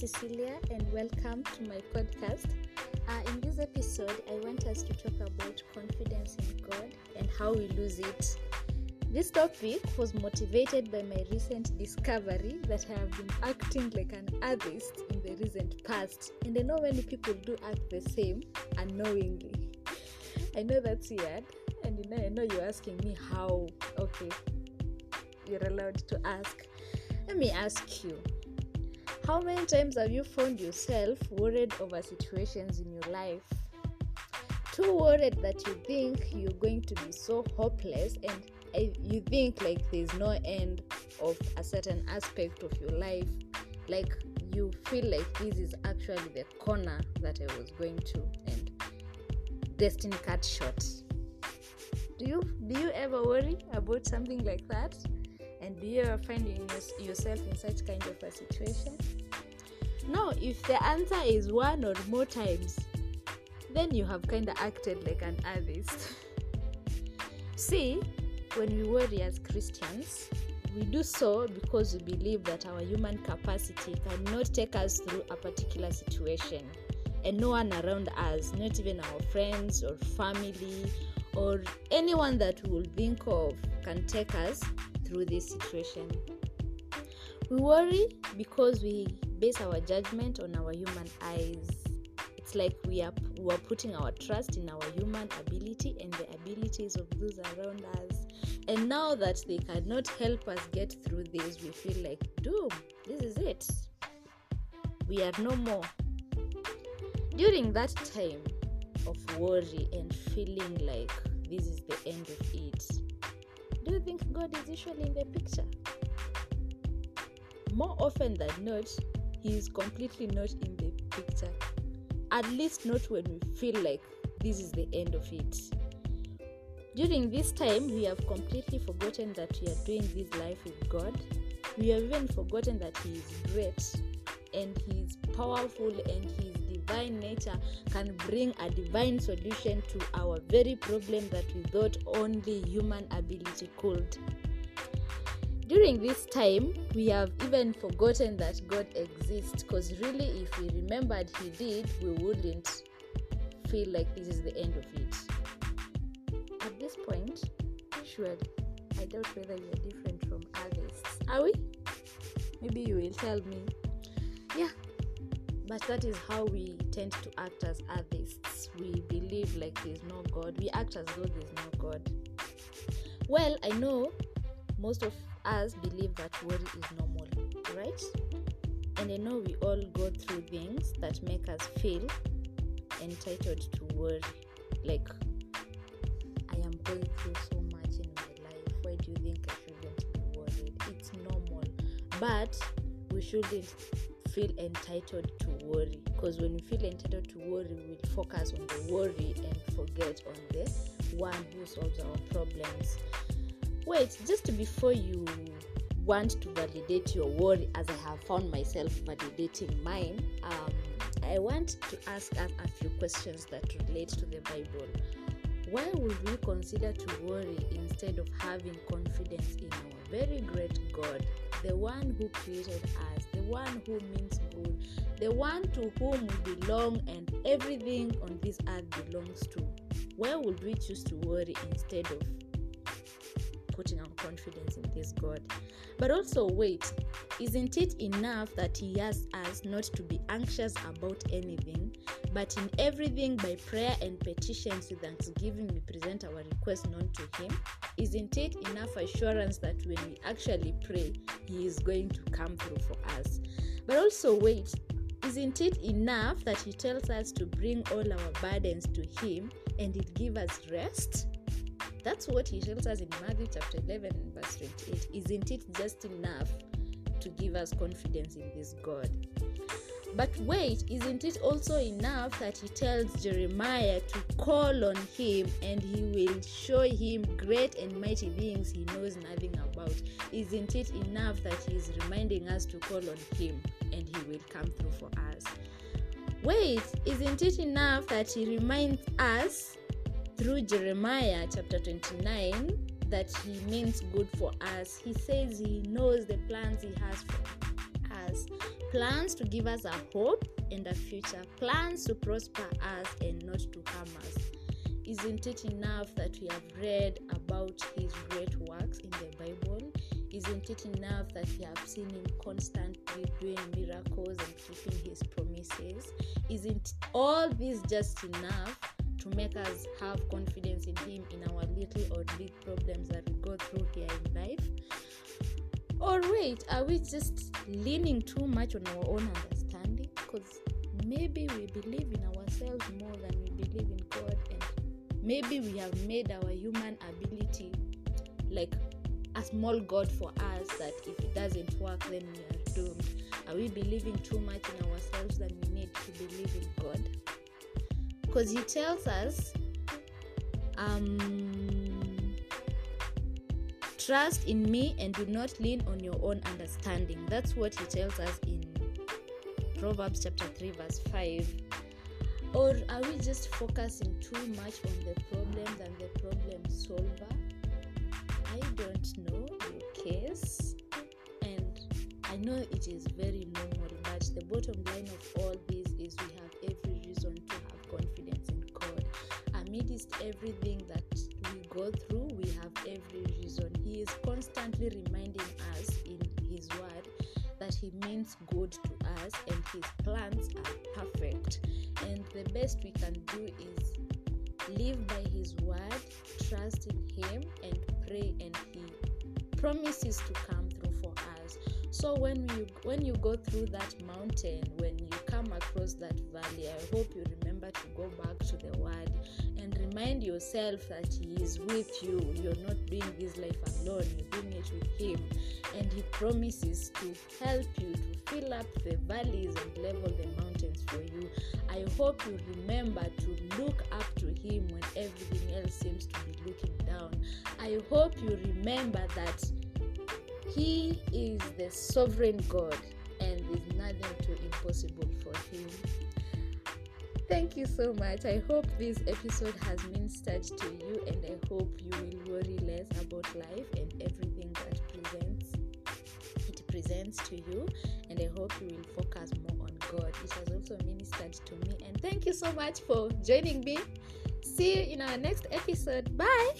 Cecilia, and welcome to my podcast. Uh, in this episode, I want us to talk about confidence in God and how we lose it. This topic was motivated by my recent discovery that I have been acting like an atheist in the recent past, and I know many people do act the same unknowingly. I know that's weird, and you know, I know you're asking me how. Okay, you're allowed to ask. Let me ask you how many times have you found yourself worried over situations in your life? Too worried that you think you're going to be so hopeless and eh, you think like there's no end of a certain aspect of your life. Like you feel like this is actually the corner that I was going to and destiny cut short. Do you do you ever worry about something like that? And do you ever find yourself in such kind of a situation? Now, if the answer is one or more times, then you have kind of acted like an atheist. See, when we worry as Christians, we do so because we believe that our human capacity cannot take us through a particular situation, and no one around us, not even our friends or family or anyone that we will think of, can take us through this situation. We worry because we base our judgment on our human eyes. It's like we are, we are putting our trust in our human ability and the abilities of those around us. And now that they cannot help us get through this, we feel like, doom, this is it. We are no more. During that time of worry and feeling like this is the end of it, do you think God is usually in the picture? More often than not, He is completely not in the picture. At least not when we feel like this is the end of it. During this time, we have completely forgotten that we are doing this life with God. We have even forgotten that He is great and He is powerful and His divine nature can bring a divine solution to our very problem that we thought only human ability could. During this time, we have even forgotten that God exists because really, if we remembered He did, we wouldn't feel like this is the end of it. At this point, surely, I doubt whether you are different from others. Are we? Maybe you will tell me. Yeah, but that is how we tend to act as atheists. We believe like there's no God. We act as though there's no God. Well, I know most of us believe that worry is normal, right? And I know we all go through things that make us feel entitled to worry. Like, I am going through so much in my life. Why do you think I shouldn't be worried? It's normal. But we shouldn't feel entitled to worry because when we feel entitled to worry, we focus on the worry and forget on the one who solves our problems wait just before you want to validate your worry as i have found myself validating mine um, i want to ask a, a few questions that relate to the bible. Why would we consider to worry instead of having confidence in our very great god the one who created us the one who means good the one to whom we belong and everything on this earth belongs to? Why would we choose to worry instead of putting our confidence in this God. But also, wait, isn't it enough that He asks us not to be anxious about anything, but in everything by prayer and petitions with thanksgiving we present our request known to Him? Isn't it enough assurance that when we actually pray, He is going to come through for us? But also, wait, isn't it enough that He tells us to bring all our burdens to Him and it give us rest? That's what he tells us in Matthew chapter 11 verse 28. Isn't it just enough to give us confidence in this God? But wait, isn't it also enough that he tells Jeremiah to call on him and he will show him great and mighty things he knows nothing about? Isn't it enough that he is reminding us to call on him and he will come through for us? Wait, isn't it enough that he reminds us through Jeremiah chapter 29 that he means good for us. He says he knows the plans he has for us, plans to give us a hope and a future, plans to prosper us and not to harm us. Isn't it enough that we have read about his great works in the Bible? Isn't it enough that we have seen him constantly doing miracles and keeping his promises? Isn't all this just enough to make us have confidence in him in our little or big problems that we go through here in life? Or wait, are we just leaning too much on our own understanding? Because maybe we believe in ourselves more than we believe in God, and maybe we have made our human ability like a small God for us that if it doesn't work, then we are doomed. Are we believing too much in ourselves than we need to? Because He tells us, um, trust in me and do not lean on your own understanding. That's what He tells us in Proverbs chapter 3, verse 5. Or are we just focusing too much on the problem than the problem solver? I don't know your case, and I know it is very normal, but the bottom line of all everything that we go through, we have every reason. He is constantly reminding us in His Word that He means good to us and His plans are perfect. And the best we can do is live by His Word, trust in Him, and pray, and He promises to come through for us. So when you when you go through that mountain, when you come across that valley, I hope you remember to go back remind yourself that He is with you. You're not doing this life alone. You're doing it with Him, and He promises to help you to fill up the valleys and level the mountains for you. I hope you remember to look up to Him when everything else seems to be looking down. I hope you remember that He is the sovereign God and there's nothing to. Thank you so much. I hope this episode has ministered to you, and I hope you will worry less about life and everything that presents it presents to you. And I hope you will focus more on God. It has also ministered to me. And thank you so much for joining me. See you in our next episode. Bye.